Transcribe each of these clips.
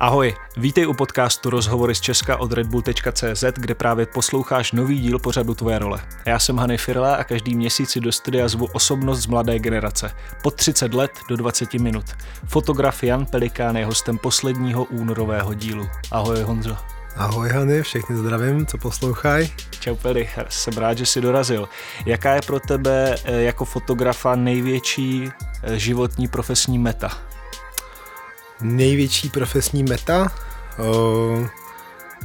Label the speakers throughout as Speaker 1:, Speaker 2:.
Speaker 1: Ahoj, vítej u podcastu Rozhovory z Česka od redbull.cz, kde právě posloucháš nový díl pořadu Tvoje role. Já jsem Hany Firla a každý měsíc si do studia zvu osobnost z mladé generace. Po 30 let do 20 minut. Fotograf Jan Pelikán je hostem posledního únorového dílu. Ahoj Honzo.
Speaker 2: Ahoj Hany, všechny zdravím, co poslouchají.
Speaker 1: Čau Peli, jsem rád, že jsi dorazil. Jaká je pro tebe eh, jako fotografa největší eh, životní profesní meta?
Speaker 2: Největší profesní meta. Uh,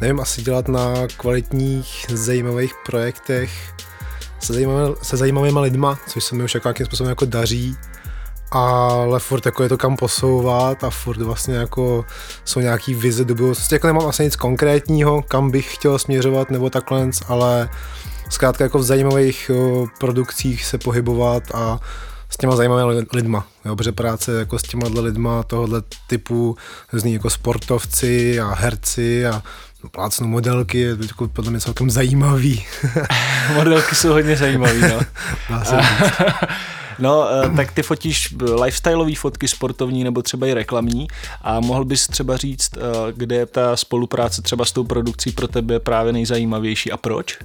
Speaker 2: nevím, asi dělat na kvalitních, zajímavých projektech se, zajímavými, se zajímavými lidma, což se mi už jako nějakým způsobem jako daří, ale furt jako je to kam posouvat a furt vlastně jako jsou nějaký vize do budoucnosti, jako nemám asi nic konkrétního, kam bych chtěl směřovat nebo takhle, ale zkrátka jako v zajímavých uh, produkcích se pohybovat a s těma zajímavými lidma. Jo, protože práce jako s těma lidma tohohle typu, různý jako sportovci a herci a plácnou modelky, je to jako podle mě celkem zajímavý.
Speaker 1: modelky jsou hodně zajímavý, no. Dá se No, eh, tak ty fotíš lifestyleové fotky, sportovní nebo třeba i reklamní a mohl bys třeba říct, eh, kde je ta spolupráce třeba s tou produkcí pro tebe právě nejzajímavější a proč?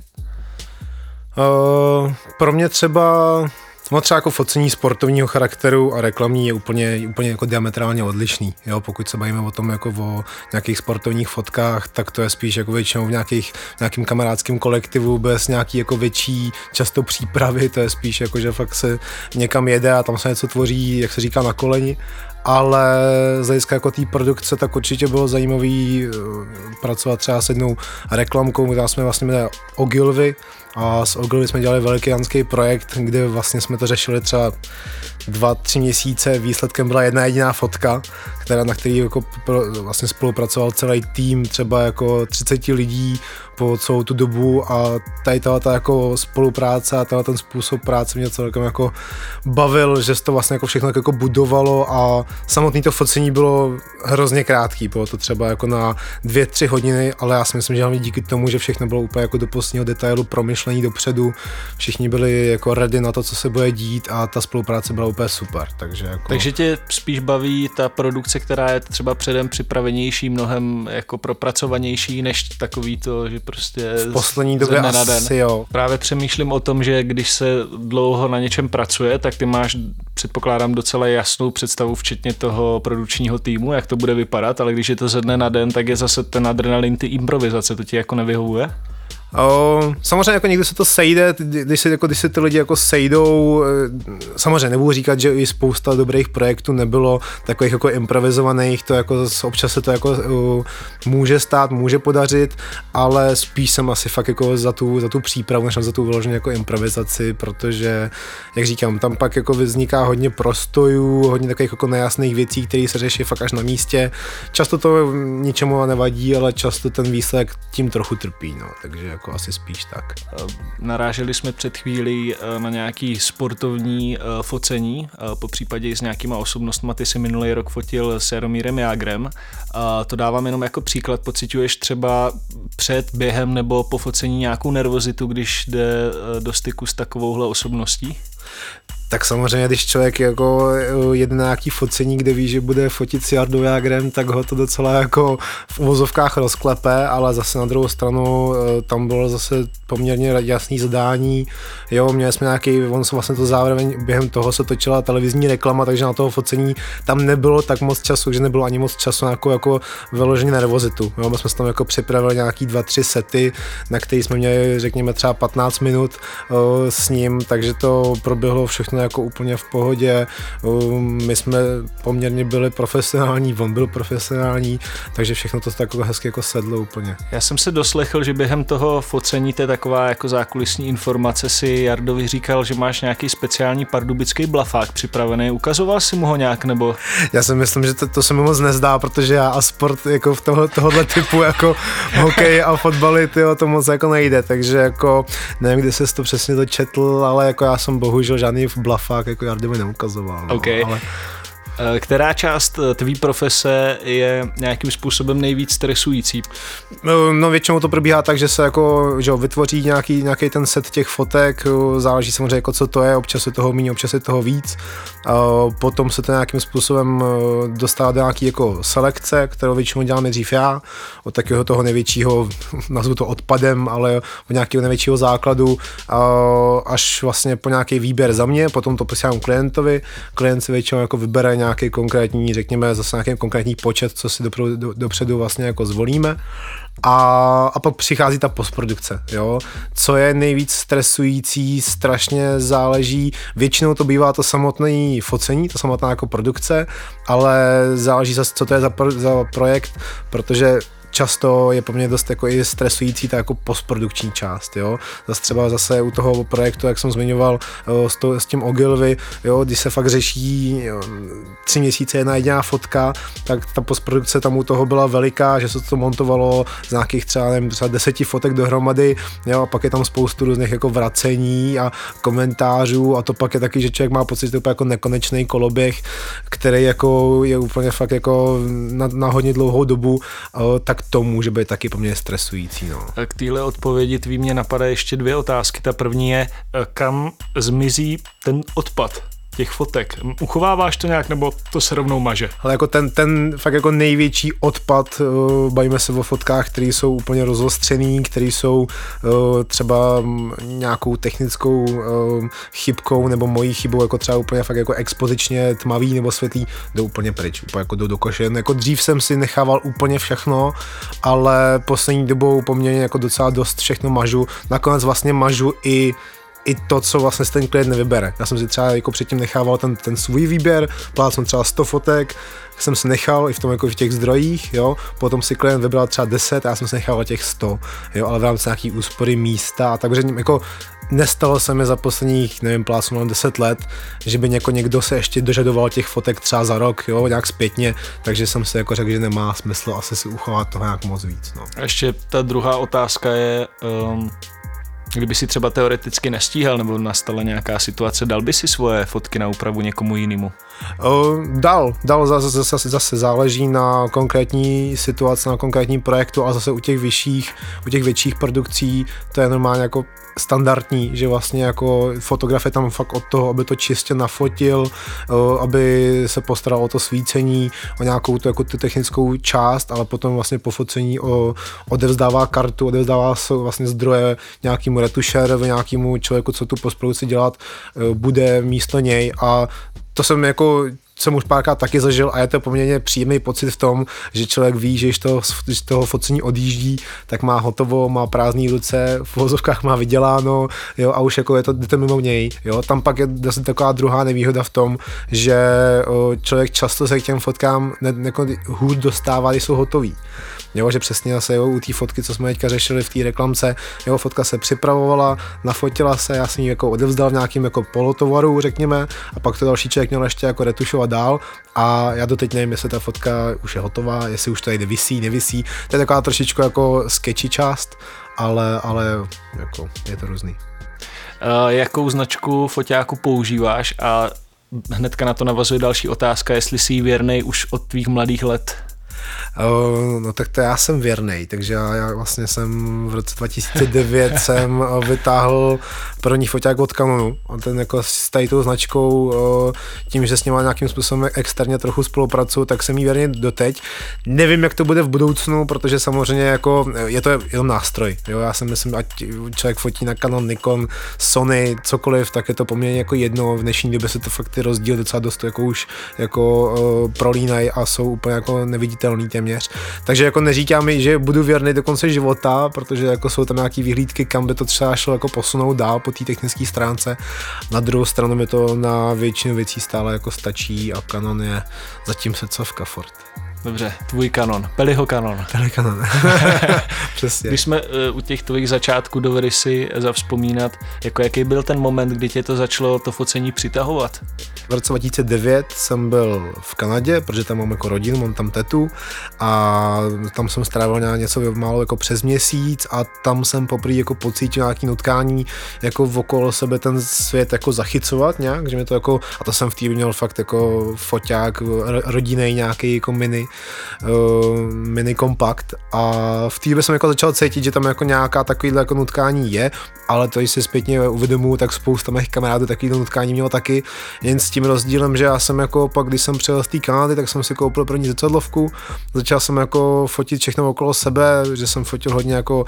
Speaker 2: Uh, pro mě třeba No třeba jako focení sportovního charakteru a reklamní je úplně, úplně jako diametrálně odlišný. Jo? Pokud se bavíme o tom jako o nějakých sportovních fotkách, tak to je spíš jako většinou v nějakých, nějakým kamarádským kolektivu bez nějaký jako větší často přípravy, to je spíš jako, že fakt se někam jede a tam se něco tvoří, jak se říká, na koleni ale z hlediska jako té produkce, tak určitě bylo zajímavý eh, pracovat třeba s jednou reklamkou, která jsme vlastně jmenuje Ogilvy, a s Ogilvy jsme dělali veliký janský projekt, kde vlastně jsme to řešili třeba dva, tři měsíce. Výsledkem byla jedna jediná fotka, která, na který jako vlastně spolupracoval celý tým, třeba jako 30 lidí po celou tu dobu a tady ta jako spolupráce a tenhle ten způsob práce mě celkem jako bavil, že se to vlastně jako všechno jako budovalo a samotné to focení bylo hrozně krátký, bylo to třeba jako na dvě, tři hodiny, ale já si myslím, že hlavně díky tomu, že všechno bylo úplně jako do posledního detailu promyšlení dopředu, všichni byli jako ready na to, co se bude dít a ta spolupráce byla úplně super, takže jako...
Speaker 1: Takže tě spíš baví ta produkce, která je třeba předem připravenější, mnohem jako propracovanější, než takový to, že prostě
Speaker 2: v poslední době asi na den. jo.
Speaker 1: Právě přemýšlím o tom, že když se dlouho na něčem pracuje, tak ty máš, předpokládám, docela jasnou představu, včetně toho produkčního týmu, jak to bude vypadat, ale když je to ze dne na den, tak je zase ten adrenalin, ty improvizace, to ti jako nevyhovuje?
Speaker 2: Samozřejmě jako někdy se to sejde, když se, jako, když se ty lidi jako sejdou, eh, samozřejmě nebudu říkat, že i spousta dobrých projektů nebylo takových jako improvizovaných, to jako občas se to jako uh, může stát, může podařit, ale spíš jsem asi fakt jako za tu, za tu přípravu, než za tu vyloženě jako improvizaci, protože, jak říkám, tam pak jako vzniká hodně prostojů, hodně takových jako nejasných věcí, které se řeší fakt až na místě. Často to ničemu nevadí, ale často ten výsledek tím trochu trpí, no, takže jako asi spíš tak. Eh,
Speaker 1: naráželi jsme před chvílí eh, na nějaký sportovní eh, focení, po případě s nějakýma osobnostmi. Ty si minulý rok fotil s Jaromírem Jágrem. To dávám jenom jako příklad. Pocituješ třeba před, během nebo po focení nějakou nervozitu, když jde do styku s takovouhle osobností?
Speaker 2: Tak samozřejmě, když člověk jako eh, jede na nějaký focení, kde ví, že bude fotit s Jardou Jagrem, tak ho to docela jako v uvozovkách rozklepe, ale zase na druhou stranu eh, tam bylo zase poměrně jasný zadání. Jo, měli jsme nějaký, on se vlastně to zároveň během toho se točila televizní reklama, takže na toho focení tam nebylo tak moc času, že nebylo ani moc času na jako, jako vyloženě nervozitu. Jo, my jsme tam jako připravili nějaký dva, tři sety, na který jsme měli, řekněme, třeba 15 minut uh, s ním, takže to proběhlo všechno jako úplně v pohodě. Um, my jsme poměrně byli profesionální, on byl profesionální, takže všechno to tak hezky jako sedlo úplně.
Speaker 1: Já jsem se doslechl, že během toho focení, to je taková jako zákulisní informace, si Jardovi říkal, že máš nějaký speciální pardubický blafák připravený. Ukazoval si mu ho nějak nebo?
Speaker 2: Já si myslím, že to, to se mi moc nezdá, protože já a sport jako v toho, tohohle typu jako hokej a fotbaly, tyjo, to moc jako nejde, takže jako nevím, kdy se to přesně dočetl, ale jako já jsem bohužel žádný blafák jako Jardovi neukazoval.
Speaker 1: No, okay.
Speaker 2: ale
Speaker 1: která část eh, tvý profese je nějakým způsobem nejvíc stresující?
Speaker 2: No, no většinou to probíhá tak, že se jako, že vytvoří nějaký, nějaký ten set těch fotek, záleží samozřejmě jako co to je, občas je toho méně, občas je toho víc. Potom se to nějakým způsobem dostává do nějaký jako selekce, kterou většinou dělám nejdřív já, od takového toho největšího, nazvu to odpadem, ale od nějakého největšího základu, až vlastně po nějaký výběr za mě, potom to posílám klientovi, klient si většinou jako vybere nějaký konkrétní, řekněme zase nějaký konkrétní počet, co si dopředu, do, dopředu vlastně jako zvolíme a, a pak přichází ta postprodukce, jo. Co je nejvíc stresující, strašně záleží, většinou to bývá to samotné focení, to samotná jako produkce, ale záleží zase, co to je za, pro, za projekt, protože často je pro mě dost jako i stresující ta jako postprodukční část, jo. Zase třeba zase u toho projektu, jak jsem zmiňoval, s, to, s tím Ogilvy, jo, když se fakt řeší jo, tři měsíce jedna jediná fotka, tak ta postprodukce tam u toho byla veliká, že se to montovalo z nějakých třeba, nevím, třeba deseti fotek dohromady, jo, a pak je tam spoustu různých jako vracení a komentářů a to pak je taky, že člověk má pocit, že to je jako nekonečný koloběh, který jako je úplně fakt jako na, na hodně dlouhou dobu, tak to může být taky poměrně stresující. No.
Speaker 1: K téhle odpovědi tvý mě napadá ještě dvě otázky. Ta první je, kam zmizí ten odpad? Těch fotek. Uchováváš to nějak, nebo to se rovnou maže?
Speaker 2: Ale jako ten, ten fakt jako největší odpad, uh, bavíme se o fotkách, které jsou úplně rozostřený, které jsou uh, třeba nějakou technickou uh, chybkou nebo mojí chybou, jako třeba úplně fakt jako expozičně tmavý nebo světlý, jdou úplně pryč, úplně jako do, do koše. Jako dřív jsem si nechával úplně všechno, ale poslední dobou poměrně jako docela dost všechno mažu. Nakonec vlastně mažu i i to, co vlastně ten klient nevybere. Já jsem si třeba jako předtím nechával ten, ten svůj výběr, plál jsem třeba 100 fotek, jsem si nechal i v tom jako v těch zdrojích, jo, potom si klient vybral třeba 10 a já jsem si nechal těch 100, jo, ale v rámci nějaký úspory místa a takže jako nestalo se mi za posledních, nevím, plásnu 10 let, že by něko, někdo se ještě dožadoval těch fotek třeba za rok, jo, nějak zpětně, takže jsem si jako řekl, že nemá smysl asi si uchovat toho nějak moc víc. No.
Speaker 1: A ještě ta druhá otázka je, um, Kdyby si třeba teoreticky nestíhal nebo nastala nějaká situace, dal by si svoje fotky na úpravu někomu jinému?
Speaker 2: Uh, dal, dal, zase, zase, zase záleží na konkrétní situaci, na konkrétním projektu a zase u těch vyšších, u těch větších produkcí to je normálně jako standardní, že vlastně jako fotograf je tam fakt od toho, aby to čistě nafotil, uh, aby se postaral o to svícení, o nějakou tu, jako tu technickou část, ale potom vlastně po focení o, odevzdává kartu, odevzdává vlastně zdroje nějakému retušérovi, nějakému člověku, co tu postprodukci dělat uh, bude místo něj a to jsem jako jsem už párkrát taky zažil a je to poměrně příjemný pocit v tom, že člověk ví, že když toho, když toho focení odjíždí, tak má hotovo, má prázdné ruce, v vozovkách má vyděláno, jo, a už jako je to, jdete mimo něj, jo. Tam pak je zase taková druhá nevýhoda v tom, že o, člověk často se k těm fotkám ne, jako hůř dostává, když jsou hotový. Jo, že přesně zase jo, u té fotky, co jsme teďka řešili v té reklamce, jo, fotka se připravovala, nafotila se, já jsem ji jako odevzdal v nějakým jako polotovaru, řekněme, a pak to další člověk měl ještě jako retušovat dál a já doteď nevím, jestli ta fotka už je hotová, jestli už tady vysí, nevisí, to je taková trošičku jako sketchy část, ale, ale jako je to různý.
Speaker 1: Uh, jakou značku foťáku používáš? A hnedka na to navazuje další otázka, jestli jsi věrný už od tvých mladých let
Speaker 2: no tak to já jsem věrný, takže já, já vlastně jsem v roce 2009 jsem vytáhl první foťák od Canonu a ten jako s tady tou značkou uh, tím, že s ním nějakým způsobem externě trochu spolupracuju, tak jsem jí věrně doteď. Nevím, jak to bude v budoucnu, protože samozřejmě jako je to jenom nástroj. Jo? Já si myslím, ať člověk fotí na Canon, Nikon, Sony, cokoliv, tak je to poměrně jako jedno. V dnešní době se to fakt ty rozdíly docela dost jako už jako prolínají a jsou úplně jako neviditelný téměř. Takže jako neříkám že budu věrný do konce života, protože jako jsou tam nějaký vyhlídky, kam by to třeba šlo jako posunout dál po té technické stránce. Na druhou stranu mi to na většinu věcí stále jako stačí a Canon je zatím se covka fort.
Speaker 1: Dobře, tvůj kanon, Peliho kanon.
Speaker 2: Peli kanon, přesně.
Speaker 1: Když jsme uh, u těch tvých začátků, dovedli si zavzpomínat, jako jaký byl ten moment, kdy tě to začalo to focení přitahovat?
Speaker 2: V roce 2009 jsem byl v Kanadě, protože tam mám jako rodinu, mám tam tetu a tam jsem strávil něco málo jako přes měsíc a tam jsem poprvé jako pocítil nějaký nutkání jako okolo sebe ten svět jako zachycovat nějak, že mi to jako, a to jsem v té měl fakt jako foťák, rodinný nějaký jako mini, uh, mini kompakt. A v té době jsem jako začal cítit, že tam jako nějaká takovýhle jako nutkání je, ale to, když si zpětně uvědomuji, tak spousta mých kamarádů takovýhle nutkání mělo taky, jen s tím rozdílem, že já jsem jako pak, když jsem přijel z té Kanady, tak jsem si koupil první zrcadlovku, začal jsem jako fotit všechno okolo sebe, že jsem fotil hodně jako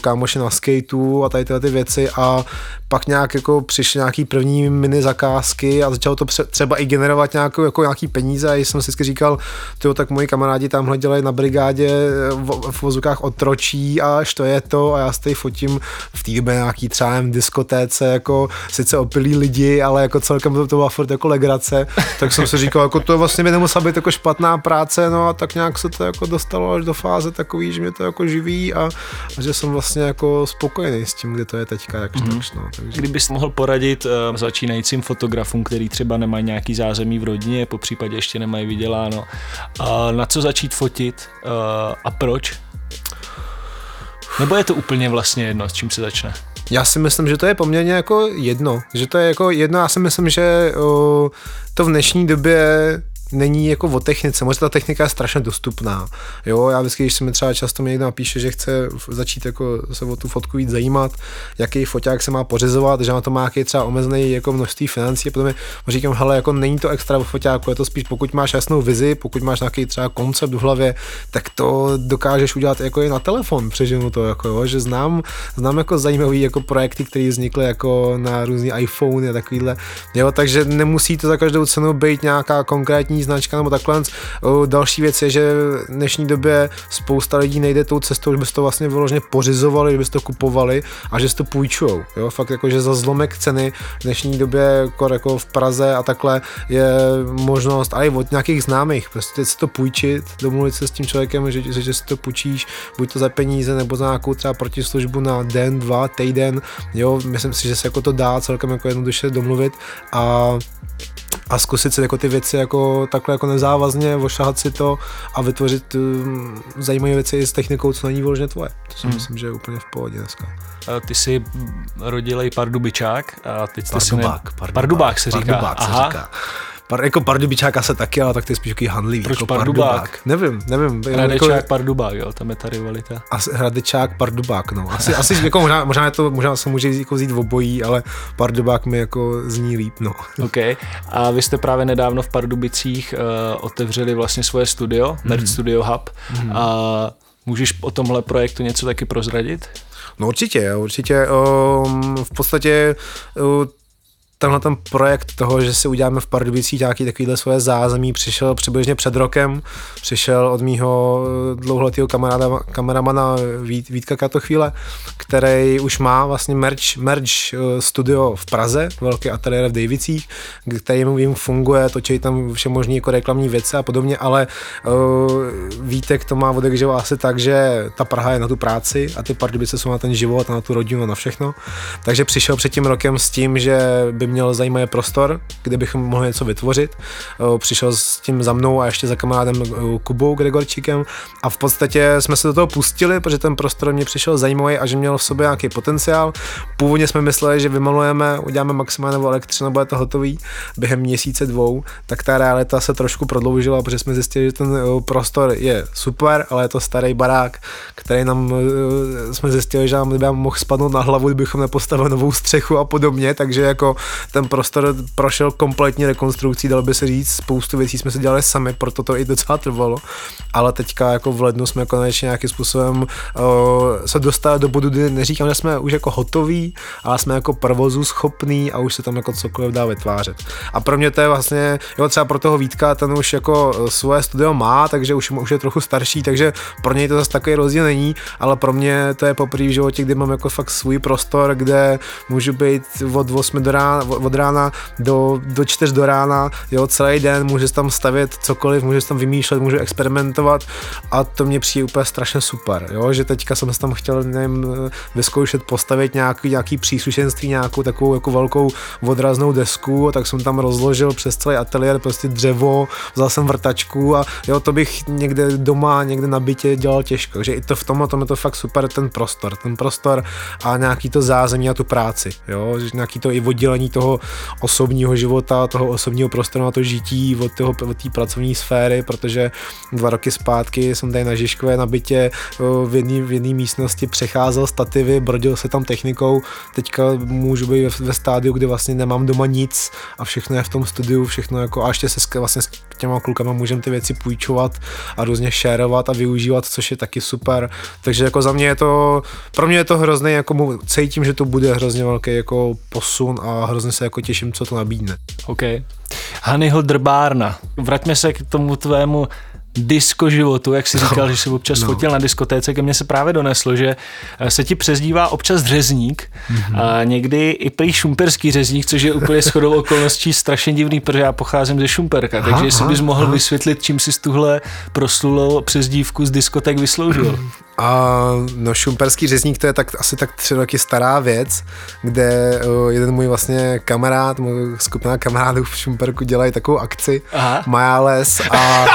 Speaker 2: kámoše na skateu a tady tyhle ty věci. A pak nějak jako přišly nějaký první mini zakázky a začalo to třeba i generovat nějakou, jako nějaký peníze. A jsem si vždycky říkal, tyjo, tak moji kamarádi tamhle dělají na brigádě v, v vozukách otročí a to je to a já si fotím v té době nějaký třeba v diskotéce, jako sice opilí lidi, ale jako celkem to, to byla furt jako legrace, tak jsem si říkal, jako to vlastně by nemusela být jako špatná práce, no a tak nějak se to jako dostalo až do fáze takový, že mě to jako živí a, a že jsem vlastně jako spokojený s tím, kde to je teďka, jak mm-hmm. tak, no.
Speaker 1: Takže... Kdybys mohl poradit uh, začínajícím fotografům, který třeba nemají nějaký zázemí v rodině, po případě ještě nemají vyděláno, uh, na co začít fotit uh, a proč? Nebo je to úplně vlastně jedno, s čím se začne?
Speaker 2: Já si myslím, že to je poměrně jako jedno. Že to je jako jedno, já si myslím, že uh, to v dnešní době není jako o technice, možná ta technika je strašně dostupná. Jo, já vždycky, když se mi třeba často někdo napíše, že chce začít jako se o tu fotku víc zajímat, jaký foťák se má pořizovat, že na to má nějaký třeba omezený jako množství financí a potom mi říkám, hele, jako není to extra o foťáku, je to spíš pokud máš jasnou vizi, pokud máš nějaký třeba koncept v hlavě, tak to dokážeš udělat jako i na telefon, přeženu to, jako jo, že znám, znám jako zajímavý jako projekty, které vznikly jako na různý iPhone a takovýhle, jo, takže nemusí to za každou cenu být nějaká konkrétní značka nebo takhle. Další věc je, že v dnešní době spousta lidí nejde tou cestou, že by to vlastně vyloženě pořizovali, že by to kupovali a že si to půjčujou. Jo? Fakt jako, že za zlomek ceny v dnešní době jako, v Praze a takhle je možnost, a i od nějakých známých, prostě si to půjčit, domluvit se s tím člověkem, že, že, že si to půjčíš, buď to za peníze nebo za nějakou třeba protislužbu na den, dva, týden, jo, myslím si, že se jako to dá celkem jako jednoduše domluvit a a zkusit si jako ty věci jako takhle jako nezávazně, ošahat si to a vytvořit um, zajímavé věci i s technikou, co není vložně tvoje. To si hmm. myslím, že je úplně v pohodě dneska.
Speaker 1: Ty jsi rodilej Pardubičák a teď jsi
Speaker 2: Pardubák,
Speaker 1: si ne... Pardubák se říká.
Speaker 2: Pardubák se Aha. říká. Par, jako Pardubičák se taky, ale tak to je spíš jaký handlivý.
Speaker 1: Proč
Speaker 2: jako
Speaker 1: Pardubák? Pardubák?
Speaker 2: Nevím, nevím.
Speaker 1: Hradečák, jako, Pardubák, jo, tam je ta rivalita.
Speaker 2: Asi, Hradečák, Pardubák, no. Asi, asi jako možná, možná, to, možná se může jako vzít v obojí, ale Pardubák mi jako zní líp, no.
Speaker 1: OK. A vy jste právě nedávno v Pardubicích uh, otevřeli vlastně svoje studio, mm. Nerd Studio Hub. Mm. A můžeš o tomhle projektu něco taky prozradit?
Speaker 2: No určitě, určitě. Um, v podstatě uh, tenhle ten projekt toho, že si uděláme v Pardubicích nějaký takovýhle svoje zázemí, přišel přibližně před rokem, přišel od mýho eh, dlouholetého kamaráda, kameramana Vít, Vítka Katochvíle, který už má vlastně merch, merch eh, studio v Praze, velký ateliér v Davicích, který mu vím funguje, točí tam vše možné jako reklamní věci a podobně, ale uh, Vítek to má odekživo asi tak, že ta Praha je na tu práci a ty Pardubice jsou na ten život a na tu rodinu a na všechno. Takže přišel před tím rokem s tím, že by měl zajímavý prostor, kde bychom mohli něco vytvořit. Přišel s tím za mnou a ještě za kamarádem Kubou Gregorčíkem a v podstatě jsme se do toho pustili, protože ten prostor mě přišel zajímavý a že měl v sobě nějaký potenciál. Původně jsme mysleli, že vymalujeme, uděláme maximálně elektřinu, bude to hotový během měsíce dvou, tak ta realita se trošku prodloužila, protože jsme zjistili, že ten prostor je super, ale je to starý barák, který nám jsme zjistili, že nám mohl spadnout na hlavu, kdybychom nepostavili novou střechu a podobně, takže jako ten prostor prošel kompletní rekonstrukcí, dalo by se říct, spoustu věcí jsme si dělali sami, proto to i docela trvalo, ale teďka jako v lednu jsme konečně nějakým způsobem uh, se dostali do bodu, kdy neříkám, že jsme už jako hotoví, ale jsme jako provozu schopný a už se tam jako cokoliv dá vytvářet. A pro mě to je vlastně, jo, třeba pro toho Vítka, ten už jako eh, svoje studio má, takže už, už je trochu starší, takže pro něj to zase takový rozdíl není, ale pro mě to je poprvé v životě, kdy mám jako fakt svůj prostor, kde můžu být od 8 do rána, od rána do, do čtyř do rána, jo, celý den, můžeš tam stavět cokoliv, můžeš tam vymýšlet, můžeš experimentovat a to mě přijde úplně strašně super, jo, že teďka jsem se tam chtěl, nevím, vyzkoušet postavit nějaký, nějaký příslušenství, nějakou takovou jako velkou odraznou desku, tak jsem tam rozložil přes celý ateliér prostě dřevo, vzal jsem vrtačku a jo, to bych někde doma, někde na bytě dělal těžko, takže i to v tomhle tom je to fakt super ten prostor, ten prostor a nějaký to zázemí a tu práci, jo, že nějaký to i oddělení toho osobního života, toho osobního prostoru na to žití od té od pracovní sféry, protože dva roky zpátky jsem tady na Žižkové na bytě v jedné v místnosti přecházel stativy, brodil se tam technikou, teďka můžu být ve, ve stádiu, kde vlastně nemám doma nic a všechno je v tom studiu, všechno jako a ještě se vlastně s těma klukama můžeme ty věci půjčovat a různě šérovat a využívat, což je taky super. Takže jako za mě je to, pro mě je to hrozný, jako cítím, že to bude hrozně velký jako posun a hrozně se jako těším, co to nabídne.
Speaker 1: OK. Hanyho drbárna. Vraťme se k tomu tvému disco životu, jak si říkal, no, že jsi občas no. fotil na diskotéce, ke mně se právě doneslo, že eh, se ti přezdívá občas řezník, mm-hmm. a někdy i prý šumperský řezník, což je úplně shodou okolností strašně divný, protože já pocházím ze Šumperka, aha, takže jestli bys mohl aha. vysvětlit, čím jsi tuhle proslulou přezdívku z diskotek vysloužil.
Speaker 2: A no šumperský řezník to je tak asi tak tři roky stará věc, kde uh, jeden můj vlastně kamarád, můj skupina kamarádů v Šumperku dělají takovou akci Aha. Majales a,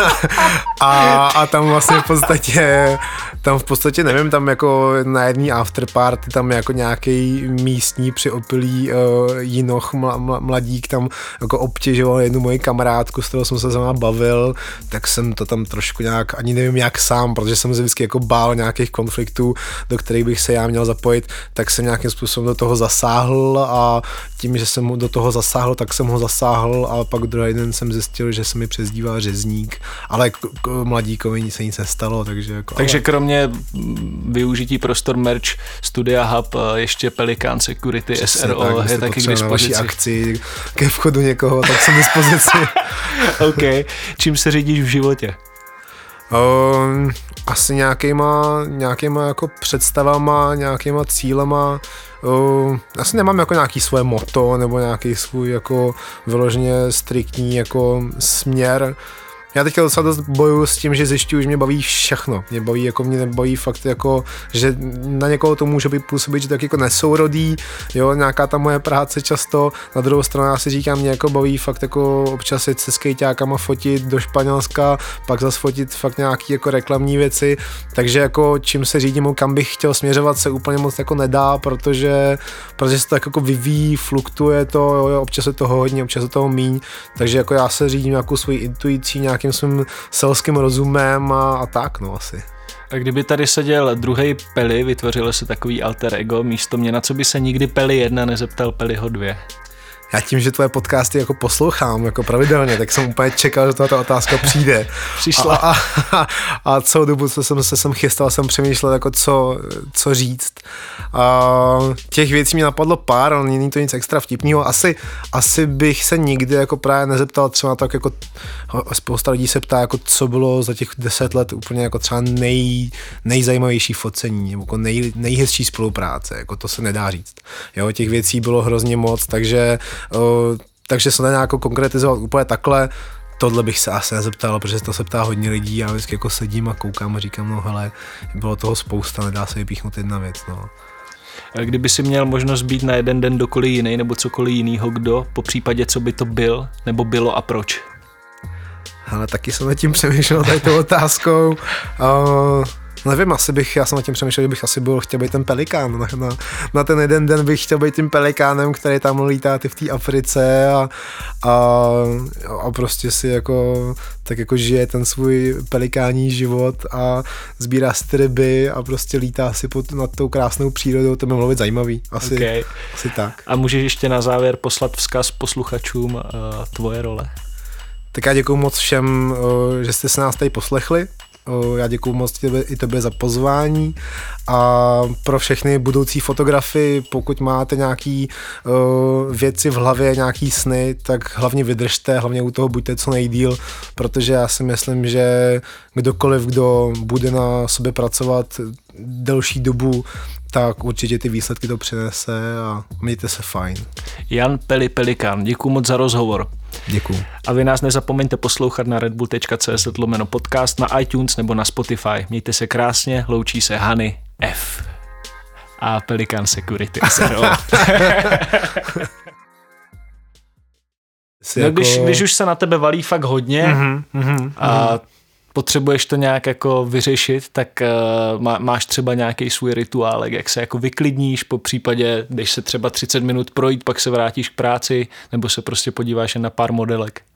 Speaker 2: a, a, tam vlastně v podstatě tam v podstatě nevím, tam jako na jedný afterparty tam jako nějaký místní přiopilý uh, jinoch mla, mla, mladík tam jako obtěžoval jednu moji kamarádku, s kterou jsem se sama bavil, tak jsem to tam trošku nějak, ani nevím jak sám, protože jsem se vždycky jako bál nějakých konfliktů, do kterých bych se já měl zapojit, tak jsem nějakým způsobem do toho zasáhl a tím, že jsem do toho zasáhl, tak jsem ho zasáhl a pak druhý den jsem zjistil, že se mi přezdívá řezník, ale k, k mladíkovi se nic nestalo, takže jako...
Speaker 1: Takže
Speaker 2: ale...
Speaker 1: kromě využití prostor merch Studia Hub, ještě Pelican Security Přesně, SRO
Speaker 2: tak, je taky k dispozici. akci ke vchodu někoho, tak jsem dispozici.
Speaker 1: OK. Čím se řídíš v životě?
Speaker 2: Um, asi nějakýma, nějakýma jako představama, nějakýma cílema. Uh, asi nemám jako nějaký svoje moto nebo nějaký svůj jako vyloženě striktní jako směr. Já teďka docela dost bojuju s tím, že zjišťuju, že mě baví všechno. Mě baví, jako mě nebaví fakt jako, že na někoho to může být působit, že tak jako nesourodý, jo, nějaká ta moje práce často. Na druhou stranu já si říkám, mě jako baví fakt jako občas jít se skejťákama fotit do Španělska, pak zase fotit fakt nějaký jako reklamní věci, takže jako čím se řídím, kam bych chtěl směřovat, se úplně moc jako nedá, protože, protože se to tak jako vyvíjí, fluktuje to, jo, občas je toho hodně, občas je toho míň, takže jako já se řídím nějakou svoji intuicí, nějak nějakým svým selským rozumem a, a tak, no asi.
Speaker 1: A kdyby tady seděl druhý Peli, vytvořilo se takový alter ego místo mě, na co by se nikdy Peli jedna nezeptal Peliho dvě?
Speaker 2: Já tím, že tvoje podcasty jako poslouchám jako pravidelně, tak jsem úplně čekal, že tato otázka přijde.
Speaker 1: Přišla.
Speaker 2: A, a, a celou dobu, co jsem se sem chystal, jsem přemýšlel, jako co, co říct. A těch věcí mi napadlo pár, ale není to nic extra vtipného. Asi, asi bych se nikdy jako právě nezeptal třeba tak jako spousta lidí se ptá, jako co bylo za těch deset let úplně jako třeba nej, nejzajímavější focení, nebo jako nej, nejhezčí spolupráce, jako to se nedá říct. Jo, těch věcí bylo hrozně moc, takže takže se nedá jako konkretizovat úplně takhle. Tohle bych se asi nezeptal, protože to se ptá hodně lidí. Já vždycky jako sedím a koukám a říkám, no hele, bylo toho spousta, nedá se vypíchnout jedna věc. No.
Speaker 1: Kdyby si měl možnost být na jeden den dokoliv jiný nebo cokoliv jiného, kdo, po případě, co by to byl, nebo bylo a proč?
Speaker 2: Ale taky jsem nad tím přemýšlel tady tou otázkou. Uh, Nevím, asi bych, já jsem nad tím přemýšlel, že bych asi byl chtěl být ten pelikán. Na, na, na ten jeden den bych chtěl být tím pelikánem, který tam lítá ty v té Africe a, a, a, prostě si jako, tak jako žije ten svůj pelikání život a sbírá si ryby a prostě lítá si pod, nad tou krásnou přírodou, to by mohlo být zajímavý. Asi, okay. asi tak.
Speaker 1: A můžeš ještě na závěr poslat vzkaz posluchačům uh, tvoje role?
Speaker 2: Tak já děkuji moc všem, uh, že jste se nás tady poslechli. Já děkuji moc tebe, i tebe za pozvání a pro všechny budoucí fotografy, pokud máte nějaký uh, věci v hlavě, nějaký sny, tak hlavně vydržte, hlavně u toho buďte co nejdíl, protože já si myslím, že kdokoliv, kdo bude na sobě pracovat delší dobu, tak určitě ty výsledky to přinese a mějte se fajn.
Speaker 1: Jan Peli Pelikan, děkuji moc za rozhovor.
Speaker 2: Děkuji.
Speaker 1: A vy nás nezapomeňte poslouchat na redbull.cz lomeno podcast na iTunes nebo na Spotify. Mějte se krásně, loučí se Hany F. A Pelikan Security no, jako... když, když už se na tebe valí fakt hodně mm-hmm, mm-hmm, a potřebuješ to nějak jako vyřešit, tak uh, má, máš třeba nějaký svůj rituálek, jak se jako vyklidníš, po případě jdeš se třeba 30 minut projít, pak se vrátíš k práci, nebo se prostě podíváš na pár modelek.